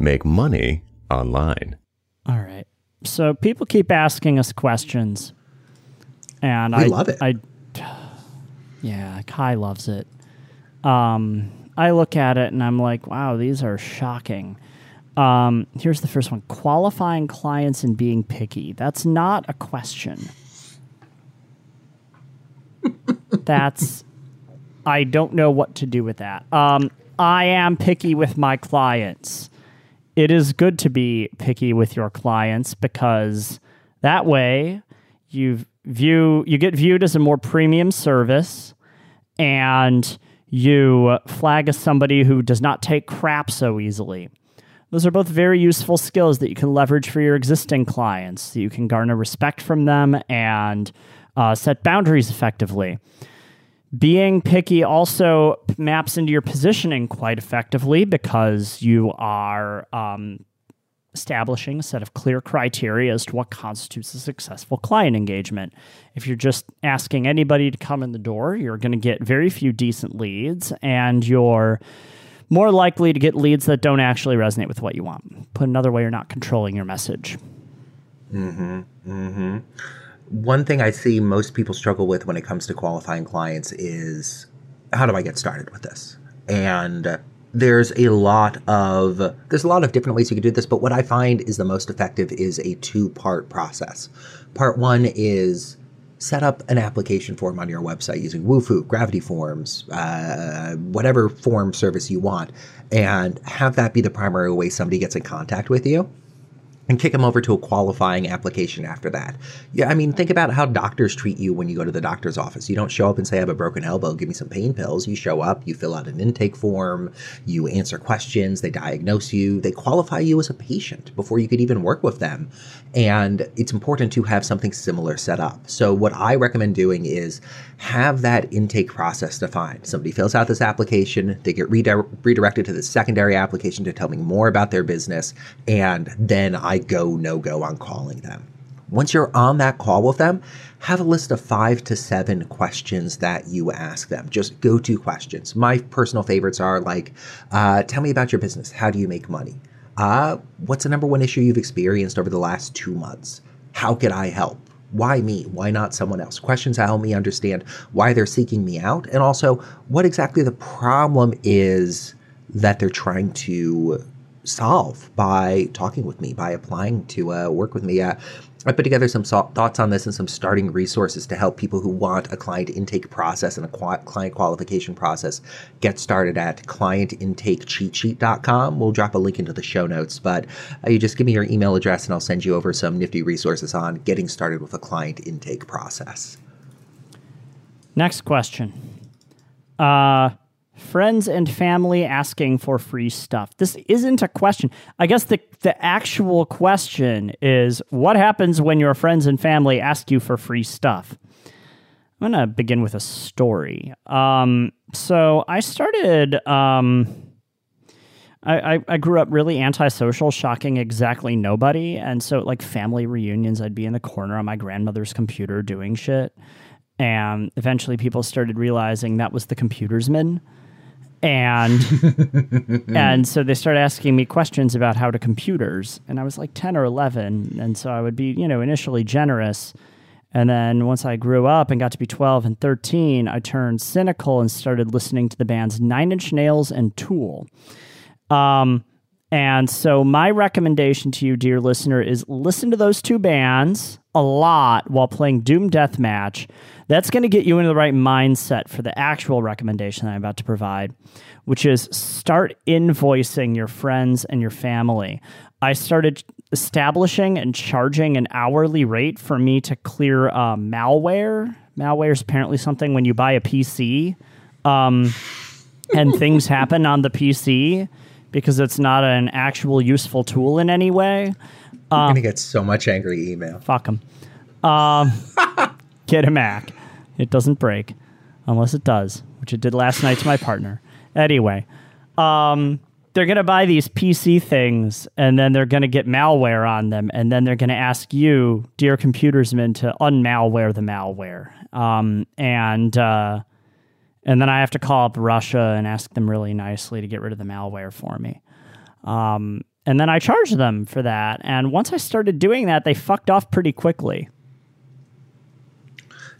make money online. All right. So people keep asking us questions, and We I love it. I, yeah, Kai loves it. Um, I look at it and I'm like, wow, these are shocking. Um, here's the first one: qualifying clients and being picky. That's not a question. That's I don't know what to do with that. Um, I am picky with my clients. It is good to be picky with your clients because that way you view you get viewed as a more premium service and you flag as somebody who does not take crap so easily. Those are both very useful skills that you can leverage for your existing clients, you can garner respect from them and uh, set boundaries effectively. Being picky also maps into your positioning quite effectively because you are um, establishing a set of clear criteria as to what constitutes a successful client engagement. If you're just asking anybody to come in the door, you're going to get very few decent leads and you're more likely to get leads that don't actually resonate with what you want. Put another way, you're not controlling your message. One thing I see most people struggle with when it comes to qualifying clients is how do I get started with this? And there's a lot of there's a lot of different ways you can do this, but what I find is the most effective is a two-part process. Part 1 is set up an application form on your website using Wufoo, Gravity Forms, uh, whatever form service you want, and have that be the primary way somebody gets in contact with you and kick them over to a qualifying application after that. Yeah, I mean, think about how doctors treat you when you go to the doctor's office. You don't show up and say, I have a broken elbow, give me some pain pills. You show up, you fill out an intake form, you answer questions, they diagnose you, they qualify you as a patient before you could even work with them. And it's important to have something similar set up. So, what I recommend doing is have that intake process defined. Somebody fills out this application, they get redire- redirected to the secondary application to tell me more about their business, and then I go no go on calling them. Once you're on that call with them, have a list of five to seven questions that you ask them. Just go to questions. My personal favorites are like, uh, tell me about your business. How do you make money? Uh, what's the number one issue you've experienced over the last two months? How could I help? Why me? Why not someone else? Questions that help me understand why they're seeking me out and also what exactly the problem is that they're trying to solve by talking with me, by applying to uh, work with me. Uh, I put together some so- thoughts on this and some starting resources to help people who want a client intake process and a qua- client qualification process get started at clientintakecheatsheet.com. We'll drop a link into the show notes, but uh, you just give me your email address and I'll send you over some nifty resources on getting started with a client intake process. Next question. Uh, friends and family asking for free stuff. This isn't a question. I guess the the actual question is what happens when your friends and family ask you for free stuff. I'm gonna begin with a story. Um, so I started. Um, I, I, grew up really antisocial, shocking exactly nobody, and so like family reunions, I'd be in the corner on my grandmother's computer doing shit, and eventually people started realizing that was the computer's computersman and and so they started asking me questions about how to computers. And i was like 10 or 11 and so i would be you know initially generous. And then once i grew up and got to be 12 and 13 i turned cynical and started listening to the bands nine inch nails and tool. Um, and so my recommendation to you, dear listener, is listen to those two bands a lot while playing Doom Deathmatch. That's going to get you into the right mindset for the actual recommendation that I'm about to provide, which is start invoicing your friends and your family. I started establishing and charging an hourly rate for me to clear uh, malware. Malware is apparently something when you buy a PC um, and things happen on the PC because it's not an actual useful tool in any way. I'm gonna get so much angry email. Fuck them. Um, get a Mac. It doesn't break unless it does, which it did last night to my partner. Anyway, um, they're going to buy these PC things and then they're going to get malware on them. And then they're going to ask you, dear computersman, to unmalware the malware. Um, and, uh, and then I have to call up Russia and ask them really nicely to get rid of the malware for me. Um, and then I charge them for that. And once I started doing that, they fucked off pretty quickly.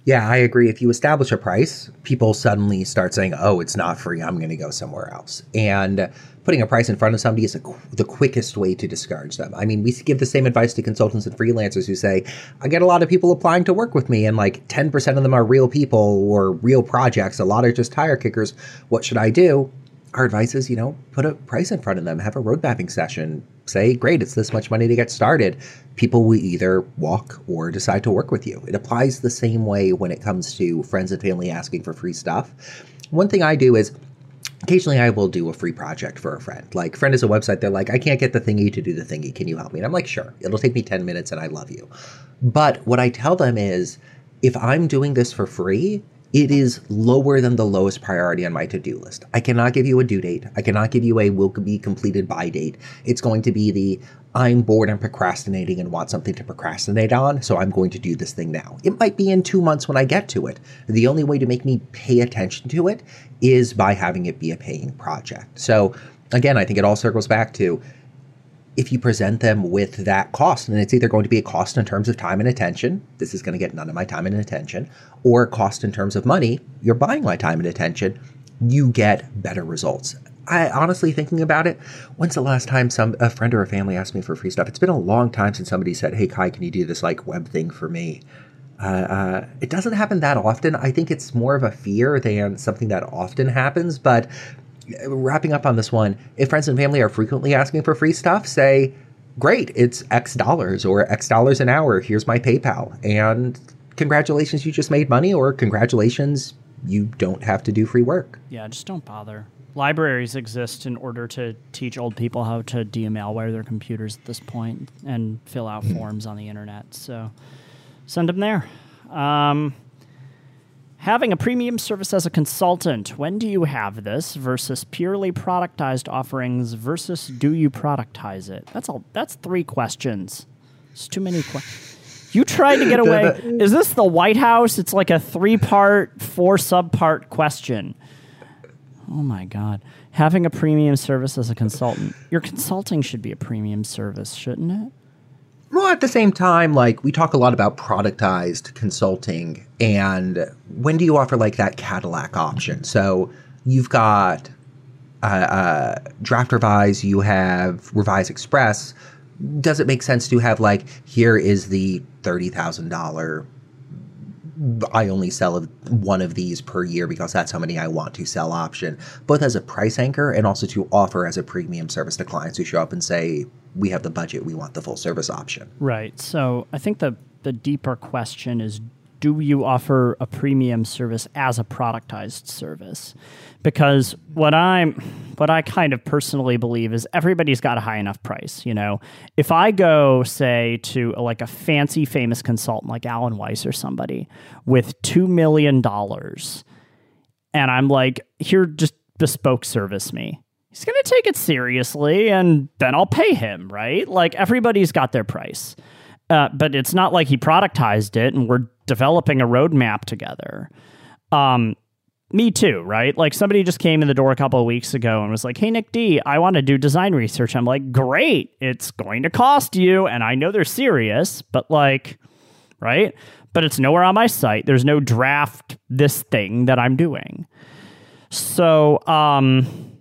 Yeah, I agree. If you establish a price, people suddenly start saying, "Oh, it's not free. I'm going to go somewhere else." And putting a price in front of somebody is qu- the quickest way to discourage them. I mean, we give the same advice to consultants and freelancers who say, "I get a lot of people applying to work with me, and like 10% of them are real people or real projects. A lot are just tire kickers. What should I do?" Our advice is, you know, put a price in front of them, have a road mapping session, say, great, it's this much money to get started. People will either walk or decide to work with you. It applies the same way when it comes to friends and family asking for free stuff. One thing I do is occasionally I will do a free project for a friend. Like, friend is a website, they're like, I can't get the thingy to do the thingy. Can you help me? And I'm like, sure. It'll take me 10 minutes and I love you. But what I tell them is, if I'm doing this for free, it is lower than the lowest priority on my to-do list. I cannot give you a due date. I cannot give you a will be completed by date. It's going to be the I'm bored and procrastinating and want something to procrastinate on, so I'm going to do this thing now. It might be in 2 months when I get to it. The only way to make me pay attention to it is by having it be a paying project. So again, I think it all circles back to if you present them with that cost, and it's either going to be a cost in terms of time and attention, this is going to get none of my time and attention, or cost in terms of money, you're buying my time and attention, you get better results. I honestly thinking about it, when's the last time some a friend or a family asked me for free stuff? It's been a long time since somebody said, "Hey Kai, can you do this like web thing for me?" Uh, uh, it doesn't happen that often. I think it's more of a fear than something that often happens. But wrapping up on this one, if friends and family are frequently asking for free stuff, say, great, it's X dollars or X dollars an hour. Here's my PayPal. And congratulations, you just made money, or congratulations, you don't have to do free work. Yeah, just don't bother. Libraries exist in order to teach old people how to de-malware their computers at this point and fill out forms on the internet. So send them there. Um, having a premium service as a consultant, when do you have this versus purely productized offerings versus do you productize it? That's all. That's three questions. It's too many questions. You tried to get away. Is this the White House? It's like a three-part, four sub-part question. Oh my god. Having a premium service as a consultant. Your consulting should be a premium service, shouldn't it? Well, at the same time, like we talk a lot about productized consulting, and when do you offer like that Cadillac option? So you've got uh, uh, Draft Revise, you have Revise Express. Does it make sense to have like here is the thirty thousand dollar? I only sell one of these per year because that's how many I want to sell option, both as a price anchor and also to offer as a premium service to clients who show up and say, we have the budget, we want the full service option. Right. So I think the the deeper question is do you offer a premium service as a productized service? Because what I'm what I kind of personally believe is everybody's got a high enough price, you know. If I go say to a, like a fancy famous consultant like Alan Weiss or somebody with 2 million dollars and I'm like, "Here just bespoke service me." He's going to take it seriously and then I'll pay him, right? Like everybody's got their price. Uh, but it's not like he productized it and we're developing a roadmap together. Um, me too, right? Like somebody just came in the door a couple of weeks ago and was like, "Hey Nick D, I want to do design research." I'm like, "Great. It's going to cost you." And I know they're serious, but like, right? But it's nowhere on my site. There's no draft this thing that I'm doing. So, um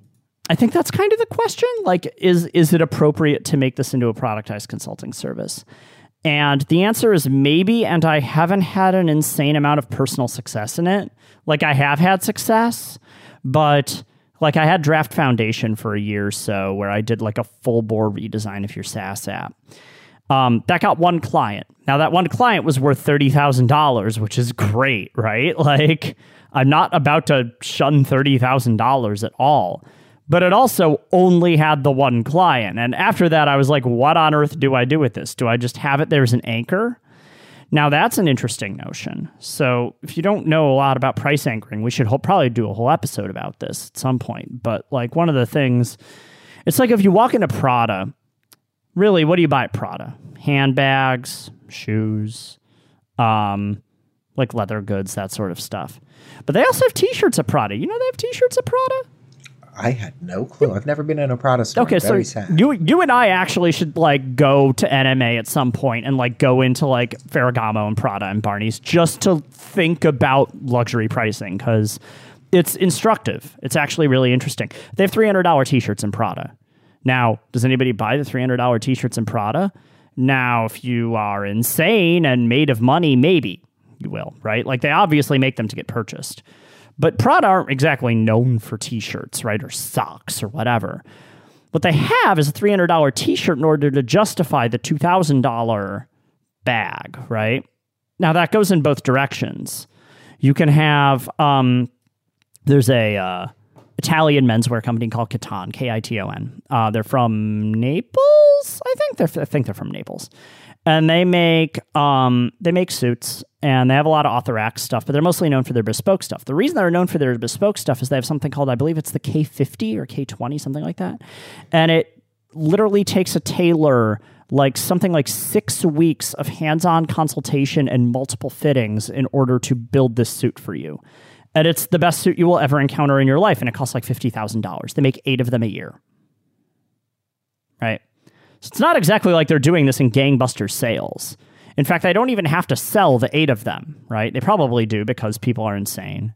I think that's kind of the question. Like, is is it appropriate to make this into a productized consulting service? And the answer is maybe, and I haven't had an insane amount of personal success in it. Like I have had success, but like I had Draft Foundation for a year or so where I did like a full bore redesign of your SaaS app. Um, that got one client. Now that one client was worth thirty thousand dollars, which is great, right? Like I'm not about to shun thirty thousand dollars at all but it also only had the one client. And after that, I was like, what on earth do I do with this? Do I just have it there as an anchor? Now, that's an interesting notion. So, if you don't know a lot about price anchoring, we should probably do a whole episode about this at some point. But, like, one of the things, it's like if you walk into Prada, really, what do you buy at Prada? Handbags, shoes, um, like leather goods, that sort of stuff. But they also have t shirts at Prada. You know, they have t shirts at Prada? I had no clue. I've never been in a Prada store. Okay, so sad. you you and I actually should like go to NMA at some point and like go into like Ferragamo and Prada and Barney's just to think about luxury pricing because it's instructive. It's actually really interesting. They have three hundred dollar t-shirts in Prada. Now, does anybody buy the three hundred dollar t-shirts in Prada? Now, if you are insane and made of money, maybe you will, right? Like they obviously make them to get purchased. But Prada aren't exactly known for t-shirts, right? Or socks or whatever. What they have is a $300 t-shirt in order to justify the $2,000 bag, right? Now that goes in both directions. You can have um, there's a uh, Italian menswear company called Kiton, K I T O N. Uh, they're from Naples, I think. They're I think they're from Naples, and they make um, they make suits and they have a lot of Authorax stuff, but they're mostly known for their bespoke stuff. The reason they're known for their bespoke stuff is they have something called I believe it's the K50 or K20, something like that, and it literally takes a tailor like something like six weeks of hands-on consultation and multiple fittings in order to build this suit for you. And it's the best suit you will ever encounter in your life and it costs like $50000 they make eight of them a year. Right so it's not exactly like they're doing this in gangbuster sales. In fact they don't even have to sell the eight of them right? They probably do because people are insane.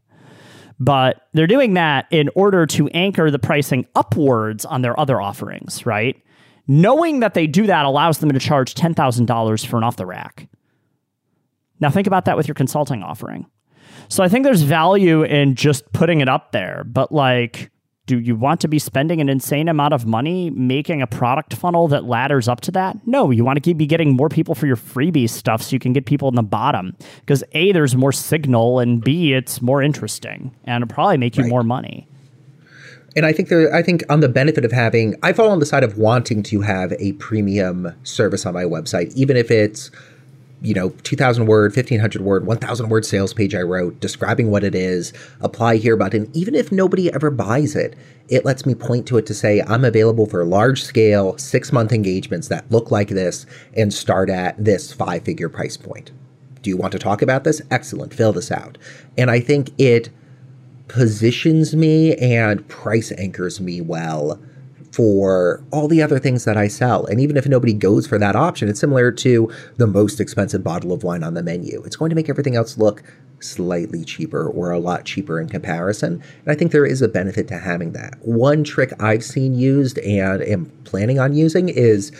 But they're doing that in order to anchor the pricing upwards on their other offerings right? Knowing that they do that allows them to charge $10000 for an off the rack. Now think about that with your consulting offering. So I think there's value in just putting it up there, but like, do you want to be spending an insane amount of money making a product funnel that ladders up to that? No, you want to keep be getting more people for your freebie stuff so you can get people in the bottom. Because A, there's more signal, and B, it's more interesting and it'll probably make you Right. more money. And I think there, I think on the benefit of having, I fall on the side of wanting to have a premium service on my website, even if it's, you know, 2000 word, 1500 word, 1000 word sales page I wrote describing what it is, apply here button. Even if nobody ever buys it, it lets me point to it to say I'm available for large scale six month engagements that look like this and start at this five figure price point. Do you want to talk about this? Excellent. Fill this out. And I think it positions me and price anchors me well for all the other things that I sell. And even if nobody goes for that option, it's similar to the most expensive bottle of wine on the menu. It's going to make everything else look slightly cheaper or a lot cheaper in comparison. And I think there is a benefit to having that. One trick I've seen used and am planning on using is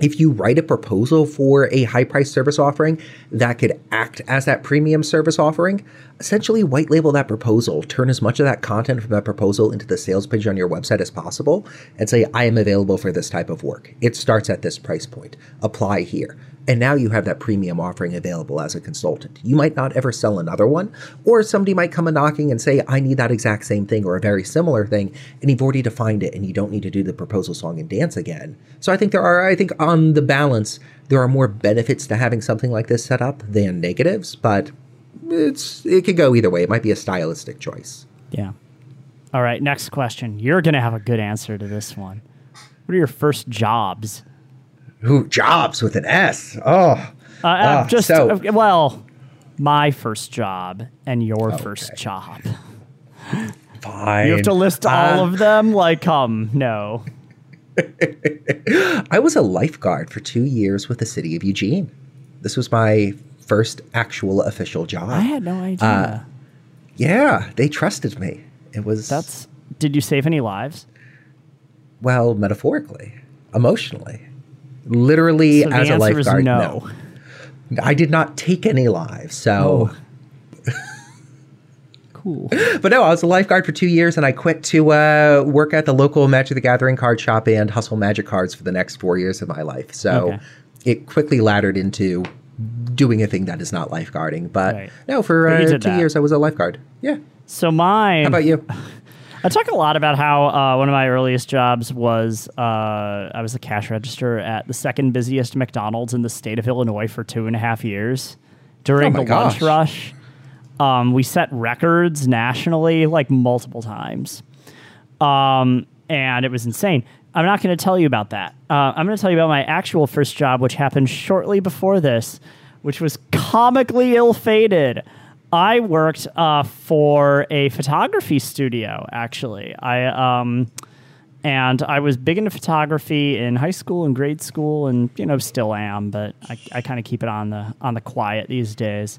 if you write a proposal for a high price service offering that could act as that premium service offering, essentially white label that proposal, turn as much of that content from that proposal into the sales page on your website as possible, and say, I am available for this type of work. It starts at this price point. Apply here. And now you have that premium offering available as a consultant. You might not ever sell another one, or somebody might come a knocking and say, I need that exact same thing or a very similar thing, and you've already defined it and you don't need to do the proposal song and dance again. So I think there are, I think on the balance, there are more benefits to having something like this set up than negatives, but it's it could go either way. It might be a stylistic choice. Yeah. All right, next question. You're going to have a good answer to this one. What are your first jobs? Ooh, jobs with an S. Oh, Uh, uh, Ah, just so- uh, well, my first job and your first job. fine. You have to list all Uh, of them. Like, um, no. I was a lifeguard for two years with the city of Eugene. This was my first actual official job. I had no idea. yeah, they trusted me. It was That's. Did you save any lives? well, metaphorically, emotionally, literally So as a lifeguard. no. no. I did not take any lives. So, Cool. but no, I was a lifeguard for two years, and I quit to uh, work at the local Magic the Gathering card shop and hustle Magic cards for the next four years of my life. So, Okay. it quickly laddered into doing a thing that is not lifeguarding. But Right. no, for uh, two that. years, I was a lifeguard. Yeah. So mine. How about you? I talk a lot about how uh, one of my earliest jobs was uh, I was a cash register at the second busiest McDonald's in the state of Illinois for two and a half years. During Oh the lunch rush, um, we set records nationally like multiple times, um, and it was insane. I'm not going to tell you about that. Uh, I'm going to tell you about my actual first job, which happened shortly before this, which was comically ill-fated. I worked uh, for a photography studio. Actually, I um, and I was big into photography in high school and grade school, and you know still am, but I, I kind of keep it on the on the quiet these days.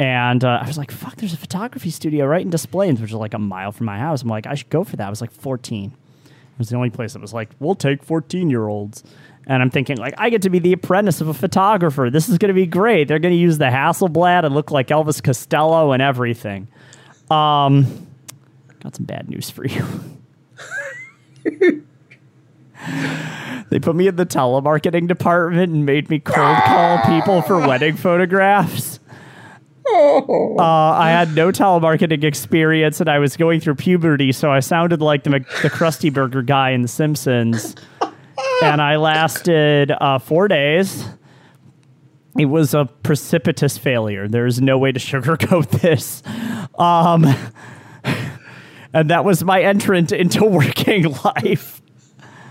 And uh, I was like, "Fuck!" There's a photography studio right in Des Plaines, which is like a mile from my house. I'm like, I should go for that. I was like 14. It was the only place that was like, "We'll take 14 year olds." And I'm thinking, like, I get to be the apprentice of a photographer. This is going to be great. They're going to use the Hasselblad and look like Elvis Costello and everything. Um, got some bad news for you. they put me in the telemarketing department and made me cold call people for wedding photographs. Uh, I had no telemarketing experience and I was going through puberty, so I sounded like the, the Krusty Burger guy in The Simpsons and I lasted uh, four days. It was a precipitous failure. There's no way to sugarcoat this. Um, and that was my entrant into working life.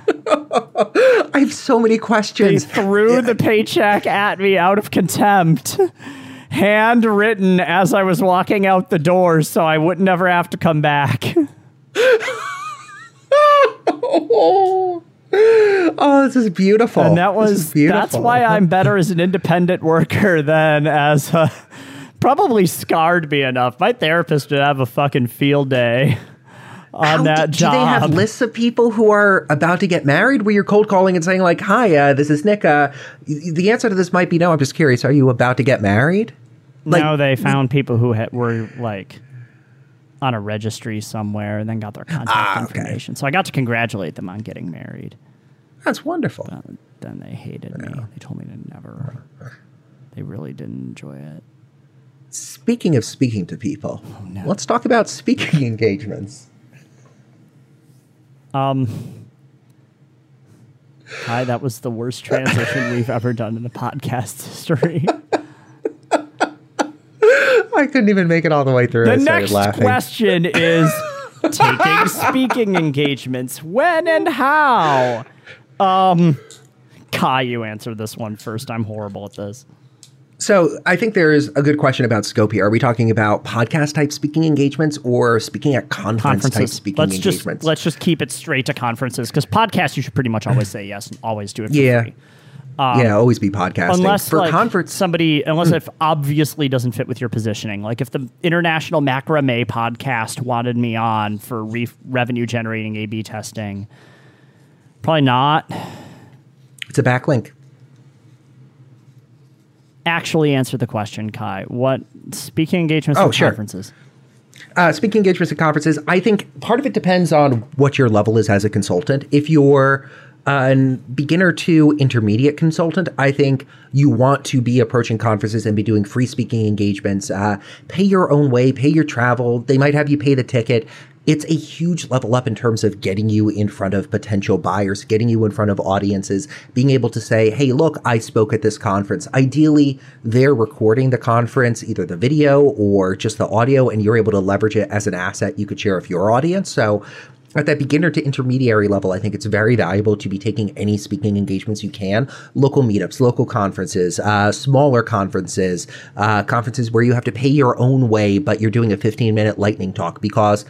I have so many questions. They threw the paycheck at me out of contempt, handwritten as I was walking out the door, so I would never have to come back. oh, this is beautiful. And that was beautiful. that's why I'm better as an independent worker than as a, probably scarred me enough. My therapist would have a fucking field day on How that do, job. Do they have lists of people who are about to get married where you're cold calling and saying like, "Hi, uh, this is Nick." Uh, the answer to this might be no. I'm just curious. Are you about to get married? Like, no, they found people who had, were like on a registry somewhere and then got their contact ah, information. Okay. So I got to congratulate them on getting married. That's wonderful. But then they hated yeah. me. They told me to never. They really didn't enjoy it. Speaking of speaking to people, oh, no. let's talk about speaking engagements. Um, hi, that was the worst transition we've ever done in the podcast history. I couldn't even make it all the way through. The next laughing. question is taking speaking engagements. When and how? Um, Kai, you answer this one first. I'm horrible at this. So I think there's a good question about scope here. Are we talking about podcast type speaking engagements or speaking at conference type speaking let's engagements? Just, let's just keep it straight to conferences because podcasts you should pretty much always say yes and always do it. yeah. Free. Um, yeah, always be podcasting. Unless for like, conference, somebody, unless it obviously doesn't fit with your positioning. Like if the International Macrame podcast wanted me on for re- revenue generating A/B testing, probably not. It's a backlink. Actually, answer the question, Kai. What speaking engagements oh, and sure. conferences? Uh, speaking engagements at conferences, I think part of it depends on what your level is as a consultant. If you're a beginner to intermediate consultant, I think you want to be approaching conferences and be doing free speaking engagements. Uh, pay your own way, pay your travel. They might have you pay the ticket. It's a huge level up in terms of getting you in front of potential buyers, getting you in front of audiences, being able to say, hey, look, I spoke at this conference. Ideally, they're recording the conference, either the video or just the audio, and you're able to leverage it as an asset you could share with your audience. So at that beginner to intermediary level, I think it's very valuable to be taking any speaking engagements you can. Local meetups, local conferences, uh, smaller conferences, uh, conferences where you have to pay your own way, but you're doing a 15 minute lightning talk because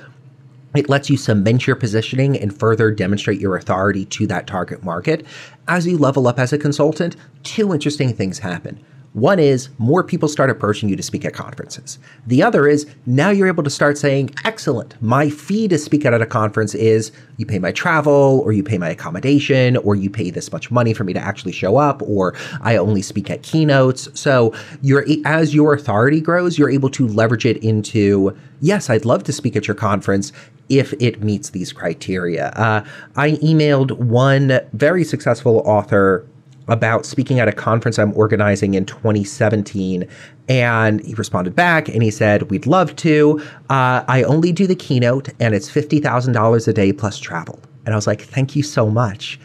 it lets you cement your positioning and further demonstrate your authority to that target market. As you level up as a consultant, two interesting things happen. One is more people start approaching you to speak at conferences. The other is now you're able to start saying, excellent, my fee to speak out at a conference is you pay my travel or you pay my accommodation or you pay this much money for me to actually show up or I only speak at keynotes. So you're, as your authority grows, you're able to leverage it into, yes, I'd love to speak at your conference if it meets these criteria. Uh, I emailed one very successful author about speaking at a conference I'm organizing in 2017. And he responded back and he said, We'd love to. Uh, I only do the keynote and it's $50,000 a day plus travel. And I was like, Thank you so much.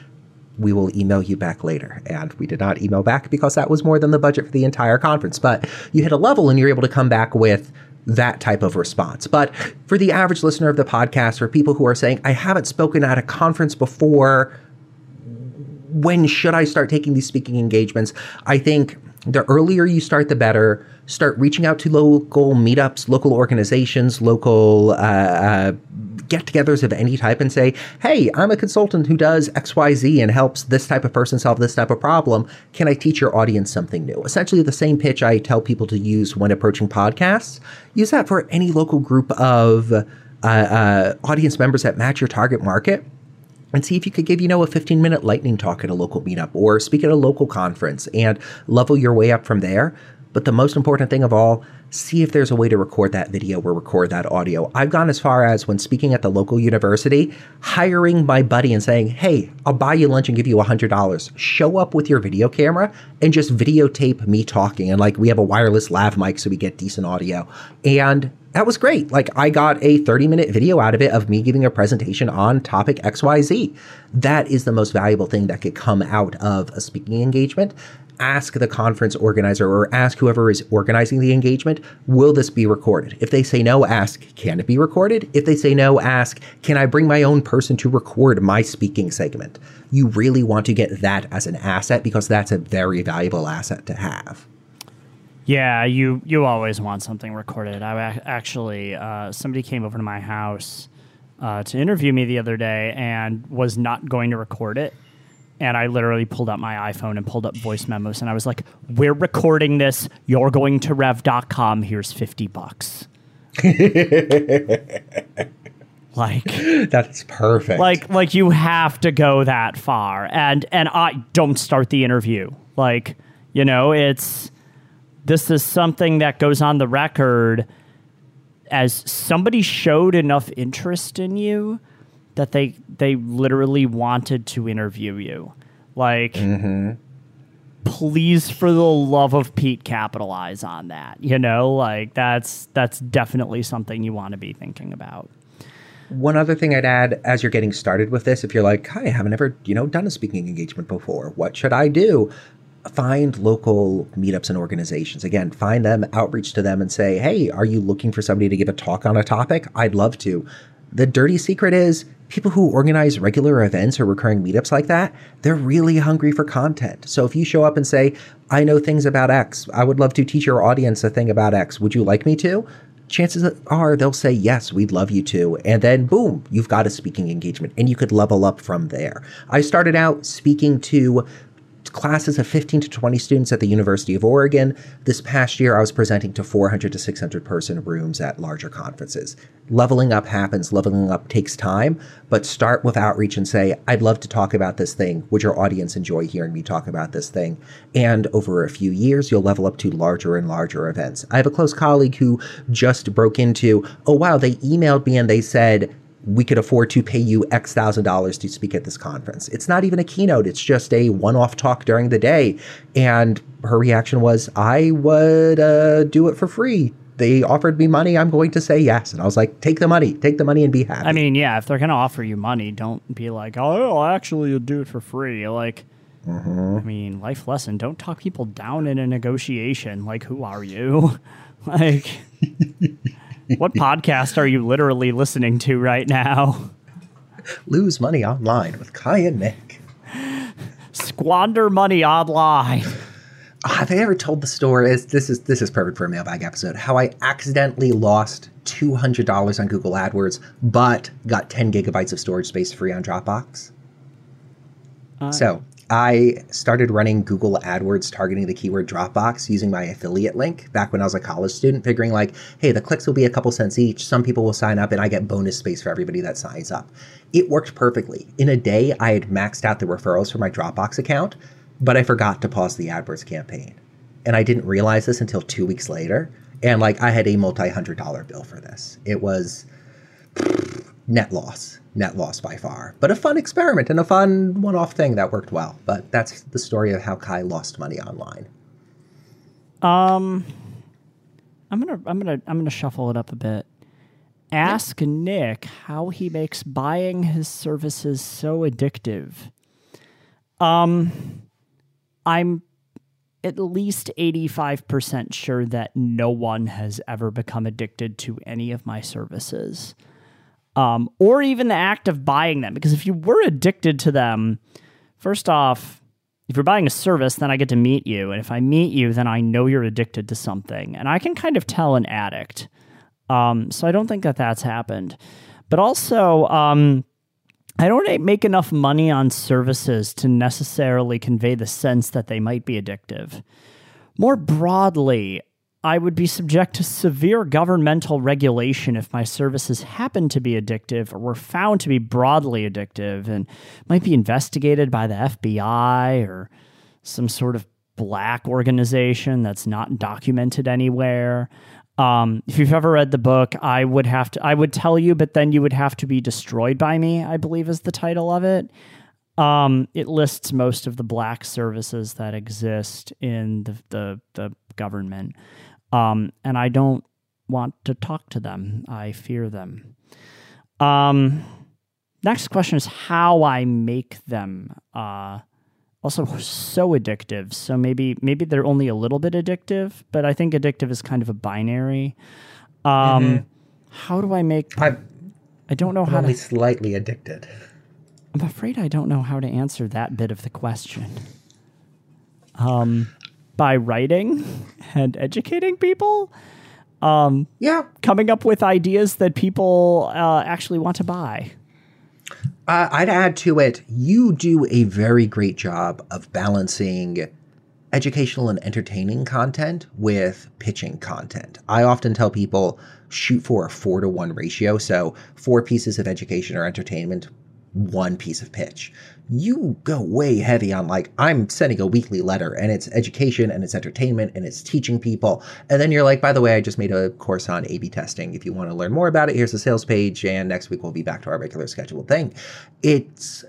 We will email you back later. And we did not email back because that was more than the budget for the entire conference. But you hit a level and you're able to come back with that type of response. But for the average listener of the podcast, or people who are saying, I haven't spoken at a conference before, when should I start taking these speaking engagements? I think the earlier you start, the better. start reaching out to local meetups, local organizations, local uh, uh, get togethers of any type and say, hey, I'm a consultant who does XYZ and helps this type of person solve this type of problem. Can I teach your audience something new? Essentially, the same pitch I tell people to use when approaching podcasts. Use that for any local group of uh, uh, audience members that match your target market and see if you could give, you know, a 15 minute lightning talk at a local meetup or speak at a local conference and level your way up from there. But the most important thing of all, see if there's a way to record that video or record that audio. I've gone as far as when speaking at the local university, hiring my buddy and saying, Hey, I'll buy you lunch and give you $100. Show up with your video camera and just videotape me talking. And like we have a wireless lav mic so we get decent audio. And that was great. Like I got a 30 minute video out of it of me giving a presentation on topic XYZ. That is the most valuable thing that could come out of a speaking engagement ask the conference organizer or ask whoever is organizing the engagement, will this be recorded? If they say no, ask, can it be recorded? If they say no, ask, can I bring my own person to record my speaking segment? You really want to get that as an asset because that's a very valuable asset to have. Yeah, you you always want something recorded. I actually uh, somebody came over to my house uh, to interview me the other day and was not going to record it and I literally pulled up my iPhone and pulled up voice memos and I was like, We're recording this. You're going to rev.com. Here's 50 bucks. like that's perfect. Like like you have to go that far. And and I don't start the interview. Like, you know, it's this is something that goes on the record as somebody showed enough interest in you that they they literally wanted to interview you. Like mm-hmm. please for the love of Pete capitalize on that. You know, like that's that's definitely something you want to be thinking about. One other thing I'd add as you're getting started with this, if you're like, hi, I haven't ever, you know, done a speaking engagement before, what should I do? Find local meetups and organizations. Again, find them, outreach to them, and say, hey, are you looking for somebody to give a talk on a topic? I'd love to. The dirty secret is people who organize regular events or recurring meetups like that, they're really hungry for content. So if you show up and say, I know things about X, I would love to teach your audience a thing about X, would you like me to? Chances are they'll say, Yes, we'd love you to. And then, boom, you've got a speaking engagement and you could level up from there. I started out speaking to classes of 15 to 20 students at the University of Oregon. This past year, I was presenting to 400 to 600 person rooms at larger conferences. Leveling up happens, leveling up takes time, but start with outreach and say, I'd love to talk about this thing. Would your audience enjoy hearing me talk about this thing? And over a few years, you'll level up to larger and larger events. I have a close colleague who just broke into, oh, wow, they emailed me and they said, we could afford to pay you X thousand dollars to speak at this conference. It's not even a keynote, it's just a one off talk during the day. And her reaction was, I would uh, do it for free. They offered me money. I'm going to say yes. And I was like, take the money, take the money and be happy. I mean, yeah, if they're going to offer you money, don't be like, oh, actually, you'll do it for free. Like, mm-hmm. I mean, life lesson don't talk people down in a negotiation. Like, who are you? like, what podcast are you literally listening to right now? Lose money online with Kai and Nick. Squander money online. Oh, have I ever told the story? This is this is perfect for a mailbag episode. How I accidentally lost two hundred dollars on Google AdWords, but got ten gigabytes of storage space free on Dropbox. Uh, so I started running Google AdWords targeting the keyword Dropbox using my affiliate link back when I was a college student, figuring like, hey, the clicks will be a couple cents each. Some people will sign up and I get bonus space for everybody that signs up. It worked perfectly. In a day, I had maxed out the referrals for my Dropbox account, but I forgot to pause the AdWords campaign. And I didn't realize this until two weeks later. And like, I had a multi hundred dollar bill for this. It was net loss net loss by far. But a fun experiment and a fun one off thing that worked well. But that's the story of how Kai lost money online. Um I'm gonna I'm gonna I'm gonna shuffle it up a bit. Ask yeah. Nick how he makes buying his services so addictive. Um I'm at least 85% sure that no one has ever become addicted to any of my services um, or even the act of buying them. Because if you were addicted to them, first off, if you're buying a service, then I get to meet you. And if I meet you, then I know you're addicted to something. And I can kind of tell an addict. Um, so I don't think that that's happened. But also, um, I don't make enough money on services to necessarily convey the sense that they might be addictive. More broadly, I would be subject to severe governmental regulation if my services happen to be addictive or were found to be broadly addictive and might be investigated by the FBI or some sort of black organization that's not documented anywhere. Um, if you've ever read the book, I would have to, I would tell you, but then you would have to be destroyed by me, I believe is the title of it. Um, it lists most of the black services that exist in the, the, the government. Um, and I don't want to talk to them. I fear them. Um, next question is how I make them uh, also so addictive. So maybe maybe they're only a little bit addictive, but I think addictive is kind of a binary. Um, mm-hmm. How do I make? i I don't know I'm how only to. Slightly addicted. I'm afraid I don't know how to answer that bit of the question. Um, by writing and educating people. Um, yeah, coming up with ideas that people uh, actually want to buy. Uh, I'd add to it, you do a very great job of balancing educational and entertaining content with pitching content. I often tell people shoot for a four to one ratio. So, four pieces of education or entertainment, one piece of pitch you go way heavy on like i'm sending a weekly letter and it's education and it's entertainment and it's teaching people. And then you're like by the way i just made a course on a b testing. If you want to learn more about it here's the sales page and next week we'll be back to our regular scheduled thing. It's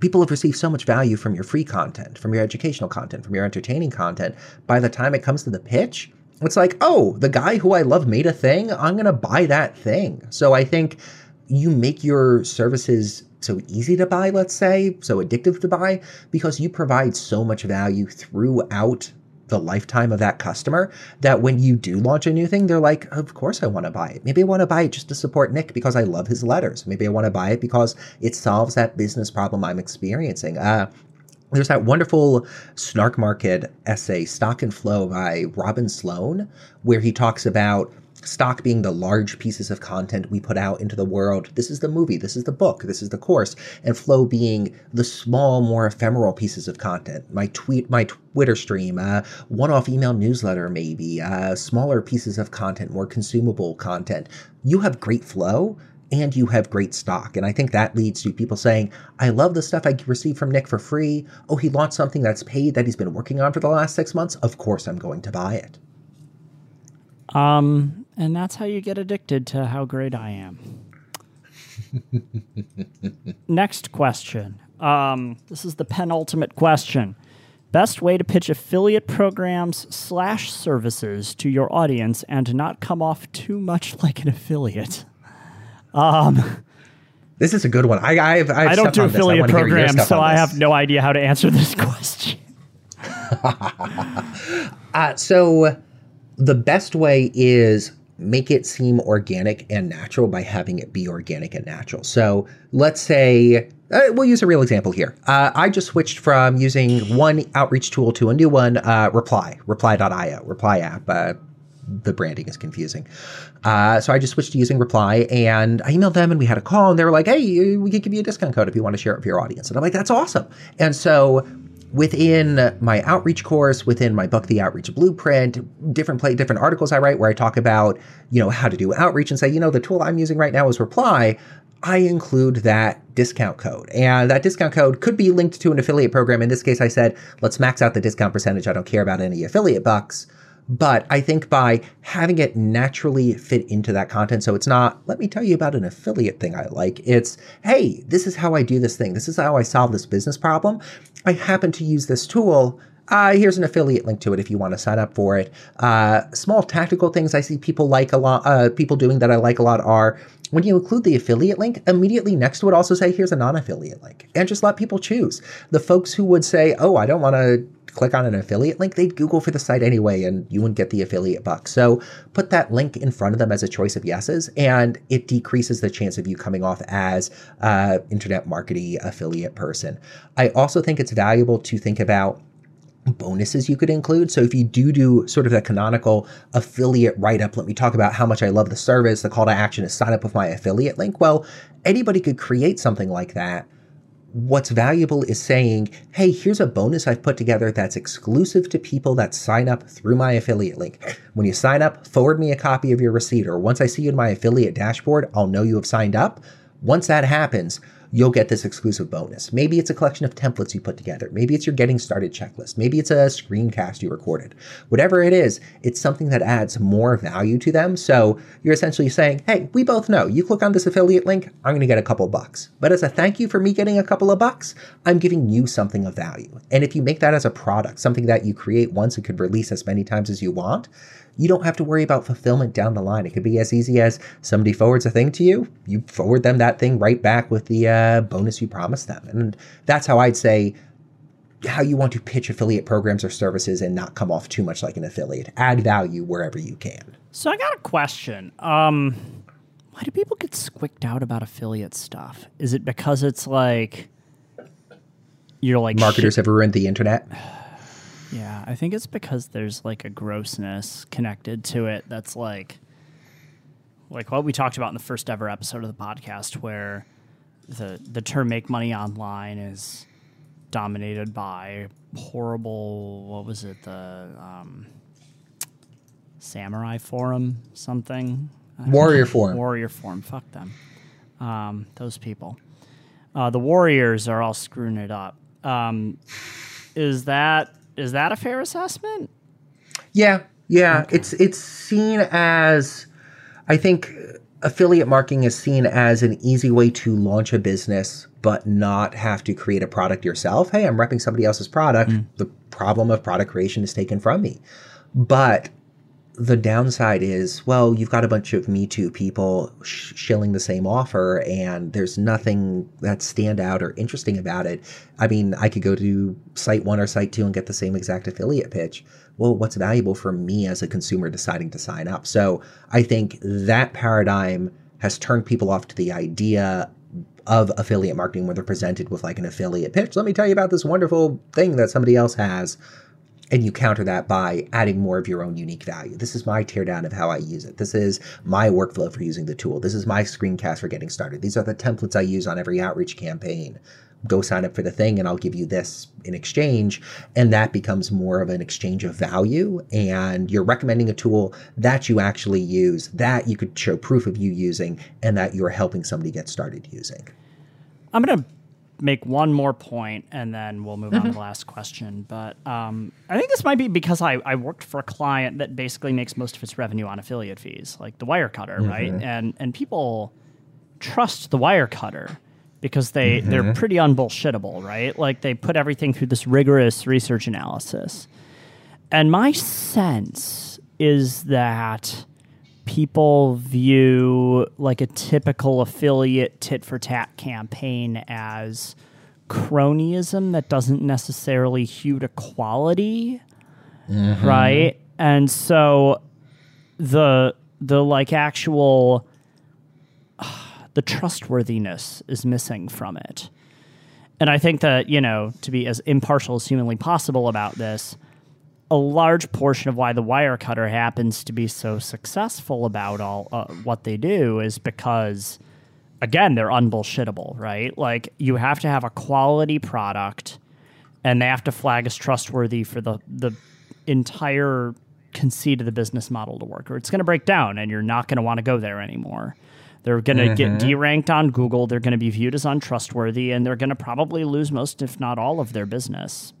people have received so much value from your free content from your educational content from your entertaining content. By the time it comes to the pitch it's like oh the guy who i love made a thing? I'm to buy that thing. So i think you make your services so easy to buy, let's say, so addictive to buy, because you provide so much value throughout the lifetime of that customer that when you do launch a new thing, they're like, of course I want to buy it. Maybe I want to buy it just to support Nick because I love his letters. Maybe I want to buy it because it solves that business problem I'm experiencing. Uh, there's that wonderful Snark Market essay, Stock and Flow by Robin Sloan, where he talks about stock being the large pieces of content we put out into the world. This is the movie, this is the book, this is the course, and flow being the small, more ephemeral pieces of content. My tweet, my Twitter stream, uh, one-off email newsletter, maybe uh, smaller pieces of content, more consumable content. You have great flow. And you have great stock. And I think that leads to people saying, I love the stuff I received from Nick for free. Oh, he launched something that's paid that he's been working on for the last six months. Of course, I'm going to buy it. Um, and that's how you get addicted to how great I am. Next question. Um, this is the penultimate question. Best way to pitch affiliate programs slash services to your audience and not come off too much like an affiliate. Um, this is a good one. I I've, I've I do not do affiliate programs, so I have no idea how to answer this question. uh, so the best way is make it seem organic and natural by having it be organic and natural. So let's say uh, we'll use a real example here. Uh, I just switched from using one outreach tool to a new one, uh, Reply, Reply.io, Reply app. Uh, the branding is confusing. Uh, so I just switched to using Reply and I emailed them and we had a call and they were like, hey, we could give you a discount code if you want to share it with your audience. And I'm like, that's awesome. And so within my outreach course, within my book, The Outreach Blueprint, different play, different articles I write where I talk about, you know, how to do outreach and say, you know, the tool I'm using right now is Reply. I include that discount code. And that discount code could be linked to an affiliate program. In this case, I said, let's max out the discount percentage. I don't care about any affiliate bucks. But I think by having it naturally fit into that content, so it's not, let me tell you about an affiliate thing I like. It's, hey, this is how I do this thing. This is how I solve this business problem. I happen to use this tool. Uh, here's an affiliate link to it if you want to sign up for it. Uh, small tactical things I see people like a lot, uh, people doing that I like a lot are when you include the affiliate link, immediately next to it also say, here's a non affiliate link, and just let people choose. The folks who would say, oh, I don't want to click on an affiliate link, they'd Google for the site anyway, and you wouldn't get the affiliate buck. So put that link in front of them as a choice of yeses, and it decreases the chance of you coming off as uh, internet marketing affiliate person. I also think it's valuable to think about bonuses you could include. So if you do do sort of the canonical affiliate write up, let me talk about how much I love the service. The call to action is sign up with my affiliate link. Well, anybody could create something like that. What's valuable is saying, hey, here's a bonus I've put together that's exclusive to people that sign up through my affiliate link. When you sign up, forward me a copy of your receipt, or once I see you in my affiliate dashboard, I'll know you have signed up. Once that happens, you'll get this exclusive bonus. Maybe it's a collection of templates you put together. Maybe it's your getting started checklist. Maybe it's a screencast you recorded. Whatever it is, it's something that adds more value to them. So you're essentially saying, hey, we both know you click on this affiliate link, I'm going to get a couple bucks. But as a thank you for me getting a couple of bucks, I'm giving you something of value. And if you make that as a product, something that you create once and could release as many times as you want, you don't have to worry about fulfillment down the line. It could be as easy as somebody forwards a thing to you, you forward them that thing right back with the uh, bonus you promised them. And that's how I'd say how you want to pitch affiliate programs or services and not come off too much like an affiliate. Add value wherever you can. So I got a question. Um, why do people get squicked out about affiliate stuff? Is it because it's like you're like marketers have ruined the internet? Yeah, I think it's because there's like a grossness connected to it that's like like what we talked about in the first ever episode of the podcast where the the term make money online is dominated by horrible what was it the um, samurai forum something? Warrior forum. Warrior forum fuck them. Um, those people. Uh, the warriors are all screwing it up. Um, is that is that a fair assessment? Yeah, yeah. Okay. It's it's seen as I think affiliate marketing is seen as an easy way to launch a business but not have to create a product yourself. Hey, I'm repping somebody else's product. Mm. The problem of product creation is taken from me. But the downside is, well, you've got a bunch of Me Too people sh- shilling the same offer, and there's nothing that stand out or interesting about it. I mean, I could go to site one or site two and get the same exact affiliate pitch. Well, what's valuable for me as a consumer deciding to sign up? So I think that paradigm has turned people off to the idea of affiliate marketing when they're presented with like an affiliate pitch. Let me tell you about this wonderful thing that somebody else has and you counter that by adding more of your own unique value. This is my teardown of how I use it. This is my workflow for using the tool. This is my screencast for getting started. These are the templates I use on every outreach campaign. Go sign up for the thing and I'll give you this in exchange. And that becomes more of an exchange of value. And you're recommending a tool that you actually use, that you could show proof of you using, and that you're helping somebody get started using. I'm going to make one more point and then we'll move mm-hmm. on to mm-hmm. the last question. But um, I think this might be because I, I worked for a client that basically makes most of its revenue on affiliate fees, like the Wirecutter, mm-hmm. right? And and people trust the Wirecutter because they mm-hmm. they're pretty unbullshittable, right? Like they put everything through this rigorous research analysis. And my sense is that people view like a typical affiliate tit for tat campaign as cronyism that doesn't necessarily hew to quality mm-hmm. right and so the the like actual uh, the trustworthiness is missing from it and i think that you know to be as impartial as humanly possible about this a large portion of why the Wirecutter happens to be so successful about all uh, what they do is because again they're unbullshittable right? Like you have to have a quality product and they have to flag as trustworthy for the the entire conceit of the business model to work or it's going to break down and you're not going to want to go there anymore. They're going to mm-hmm. get deranked on google they're going to be viewed as untrustworthy and they're going to probably lose most if not all of their business.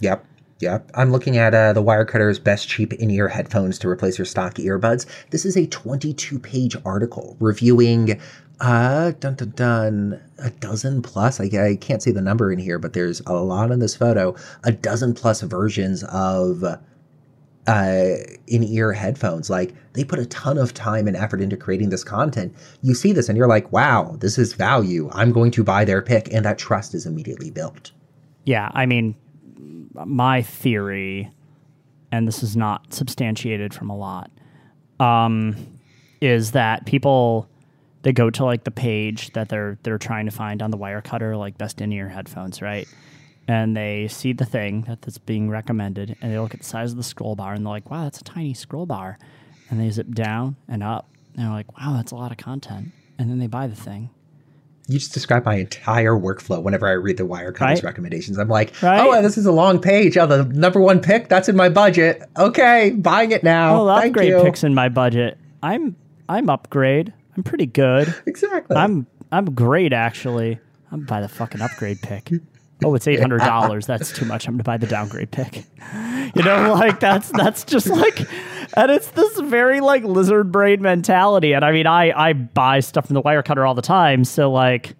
Yep yeah, I'm looking at uh, the Wirecutter's best cheap in-ear headphones to replace your stock earbuds. This is a 22-page article reviewing Uh, dun dun dun. A dozen plus. I, I can't see the number in here, but there's a lot in this photo. A dozen plus versions of uh, in-ear headphones. Like they put a ton of time and effort into creating this content. You see this and you're like, wow, this is value. I'm going to buy their pick, and that trust is immediately built. Yeah, I mean, my theory, and this is not substantiated from a lot, um, is that people they go to like the page that they're they're trying to find on the Wirecutter, like best in-ear headphones, right? And they see the thing that's being recommended, and they look at the size of the scroll bar, and they're like, "Wow, that's a tiny scroll bar," and they zip down and up, and they're like, "Wow, that's a lot of content," and then they buy the thing, you just describe my entire workflow whenever I read the Wirecutter's Right. recommendations. I'm like, oh, Right. oh, this is a long page. Oh, the number one pick, that's in my budget. Okay, buying it now. Oh, Thank upgrade you. picks in my budget. I'm I'm upgrade. I'm pretty good. Exactly. I'm I'm great actually. I'm buy the fucking upgrade pick. Oh, it's eight hundred dollars. That's too much. I'm gonna buy the downgrade pick. You know, like that's that's just like, and it's this very like lizard brain mentality. And I mean, I I buy stuff from the Wirecutter all the time. So like,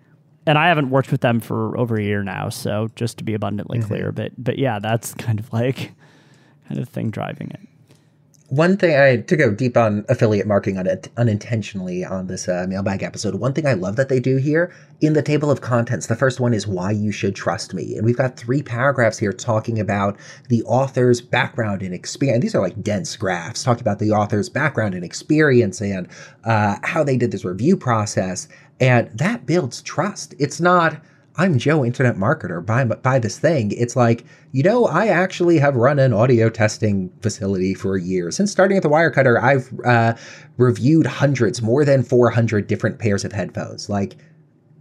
and I haven't worked with them for over a year now. So just to be abundantly mm-hmm. clear, but but yeah, that's kind of like kind of thing driving it. One thing I to go deep on affiliate marketing on it unintentionally on this uh, mailbag episode. One thing I love that they do here in the table of contents. The first one is why you should trust me, and we've got three paragraphs here talking about the author's background and experience. These are like dense graphs talking about the author's background and experience and uh, how they did this review process, and that builds trust. It's not. I'm Joe, internet marketer. Buy buy this thing. It's like you know, I actually have run an audio testing facility for a year. Since starting at the Wirecutter, I've uh, reviewed hundreds, more than 400 different pairs of headphones. Like,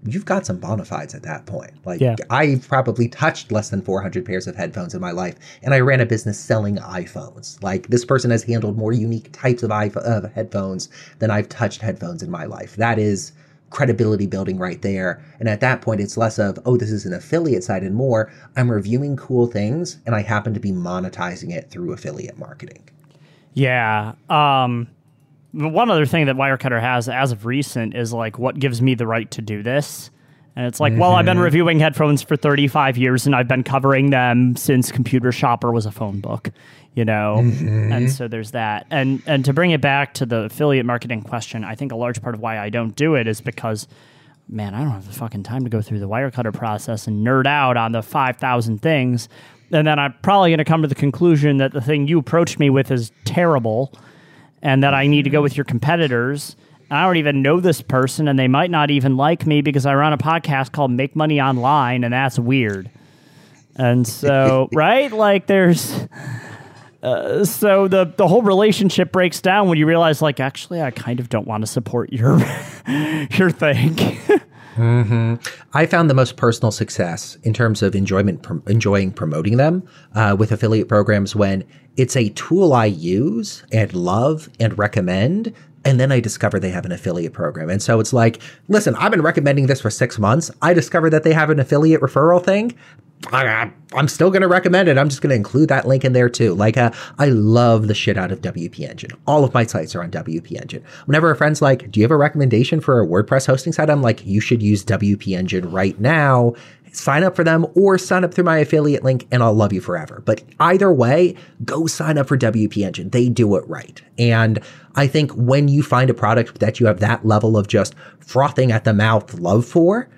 you've got some bona fides at that point. Like, Yeah. I've probably touched less than 400 pairs of headphones in my life, and I ran a business selling iPhones. Like, this person has handled more unique types of, iPhone, of headphones than I've touched headphones in my life. That is credibility building right there. And at that point, it's less of, oh, this is an affiliate side and more. I'm reviewing cool things and I happen to be monetizing it through affiliate marketing. Yeah. Um, one other thing that Wirecutter has as of recent is like, what gives me the right to do this? And it's like, well, I've been mm-hmm. reviewing headphones for 35 years and I've been covering them since Computer Shopper was a phone book, you know? Mm-hmm. And so there's that. And and to bring it back to the affiliate marketing question, I think a large part of why I don't do it is because man, I don't have the fucking time to go through the Wirecutter process and nerd out on the 5,000 things. And then I'm probably going to come to the conclusion that the thing you approached me with is terrible and that I need to go with your competitors. I don't even know this person and they might not even like me because I run a podcast called Make Money Online and that's weird. And so, right? Like there's uh, so the the whole relationship breaks down when you realize like actually I kind of don't want to support your your thing. I found the most personal success in terms of enjoyment, prom- enjoying promoting them uh, with affiliate programs when it's a tool I use and love and recommend. And then I discover they have an affiliate program. And so it's like, listen, I've been recommending this for six months. I discovered that they have an affiliate referral thing. I, I'm still going to recommend it. I'm just going to include that link in there too. Like, uh, I love the shit out of WP Engine. All of my sites are on WP Engine. Whenever a friend's like, Do you have a recommendation for a WordPress hosting site? I'm like, You should use WP Engine right now. Sign up for them or sign up through my affiliate link and I'll love you forever. But either way, go sign up for WP Engine. They do it right. And I think when you find a product that you have that level of just frothing at the mouth love for,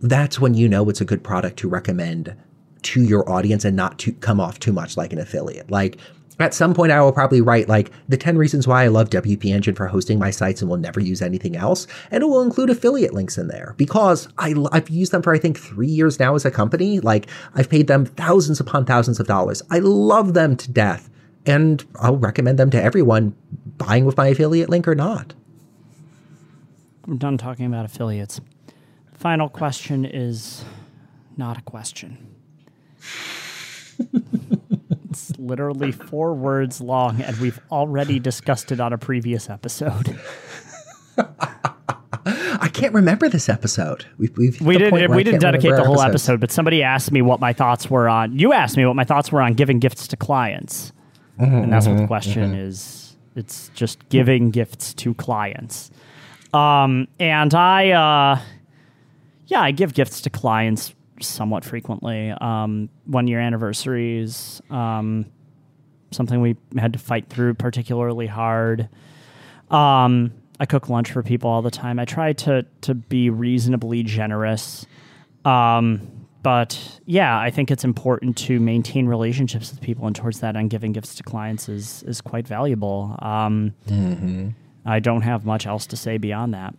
that's when you know it's a good product to recommend to your audience and not to come off too much like an affiliate. Like at some point, I will probably write like the 10 reasons why I love WP Engine for hosting my sites and will never use anything else. And it will include affiliate links in there because I, I've used them for, I think, three years now as a company. Like I've paid them thousands upon thousands of dollars. I love them to death. And I'll recommend them to everyone buying with my affiliate link or not. I'm done talking about affiliates. Final question is not a question. literally four words long, and we've already discussed it on a previous episode. I can't remember this episode. We've, we've We didn't. We didn't dedicate the whole episodes. episode, but somebody asked me what my thoughts were on. You asked me what my thoughts were on giving gifts to clients, Mm-hmm, and that's what the question is. It's just giving gifts to clients. Um, and I, uh, yeah, I give gifts to clients somewhat frequently. Um, one year anniversaries, um, something we had to fight through particularly hard. Um, I cook lunch for people all the time. I try to to be reasonably generous. Um, but yeah, I think it's important to maintain relationships with people, and towards that, end, giving gifts to clients is is quite valuable. Um, I don't have much else to say beyond that.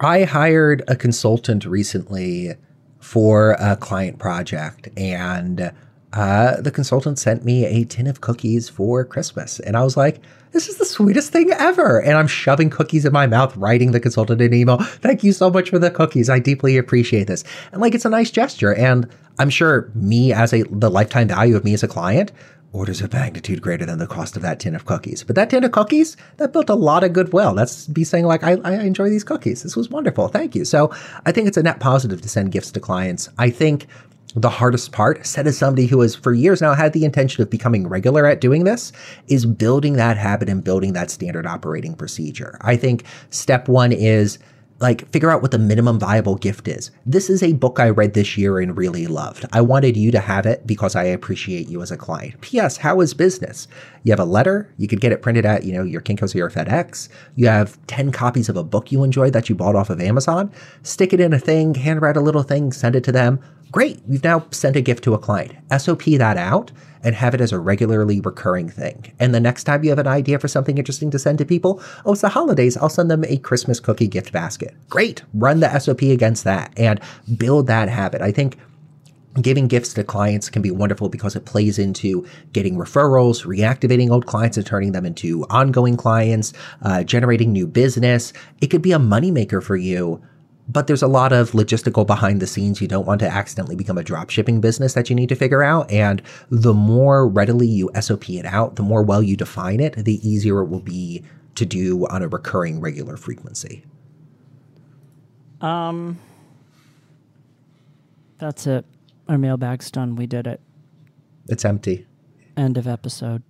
I hired a consultant recently for a client project, and uh, the consultant sent me a tin of cookies for Christmas. And I was like, this is the sweetest thing ever. And I'm shoving cookies in my mouth, writing the consultant an email. Thank you so much for the cookies. I deeply appreciate this. And like, it's a nice gesture. And I'm sure me as a, the lifetime value of me as a client orders of magnitude greater than the cost of that tin of cookies. But that tin of cookies, that built a lot of goodwill. That's be saying like, I, I enjoy these cookies. This was wonderful. Thank you. So I think it's a net positive to send gifts to clients. I think the hardest part, said as somebody who has for years now had the intention of becoming regular at doing this, is building that habit and building that standard operating procedure. I think step one is like figure out what the minimum viable gift is. This is a book I read this year and really loved. I wanted you to have it because I appreciate you as a client. P.S. How is business? You have a letter. You could get it printed at, you know, your Kinko's or your FedEx. You have 10 copies of a book you enjoyed that you bought off of Amazon. Stick it in a thing, handwrite a little thing, send it to them. Great. we've now sent a gift to a client. SOP that out and have it as a regularly recurring thing. And the next time you have an idea for something interesting to send to people, oh, it's the holidays, I'll send them a Christmas cookie gift basket. Great. Run the SOP against that and build that habit. I think giving gifts to clients can be wonderful because it plays into getting referrals, reactivating old clients and turning them into ongoing clients, uh, generating new business. It could be a moneymaker for you but there's a lot of logistical behind the scenes. You don't want to accidentally become a drop shipping business that you need to figure out. And the more readily you SOP it out, the more well you define it, the easier it will be to do on a recurring regular frequency. Um, that's it. Our mailbag's done. We did it. It's empty. End of episode.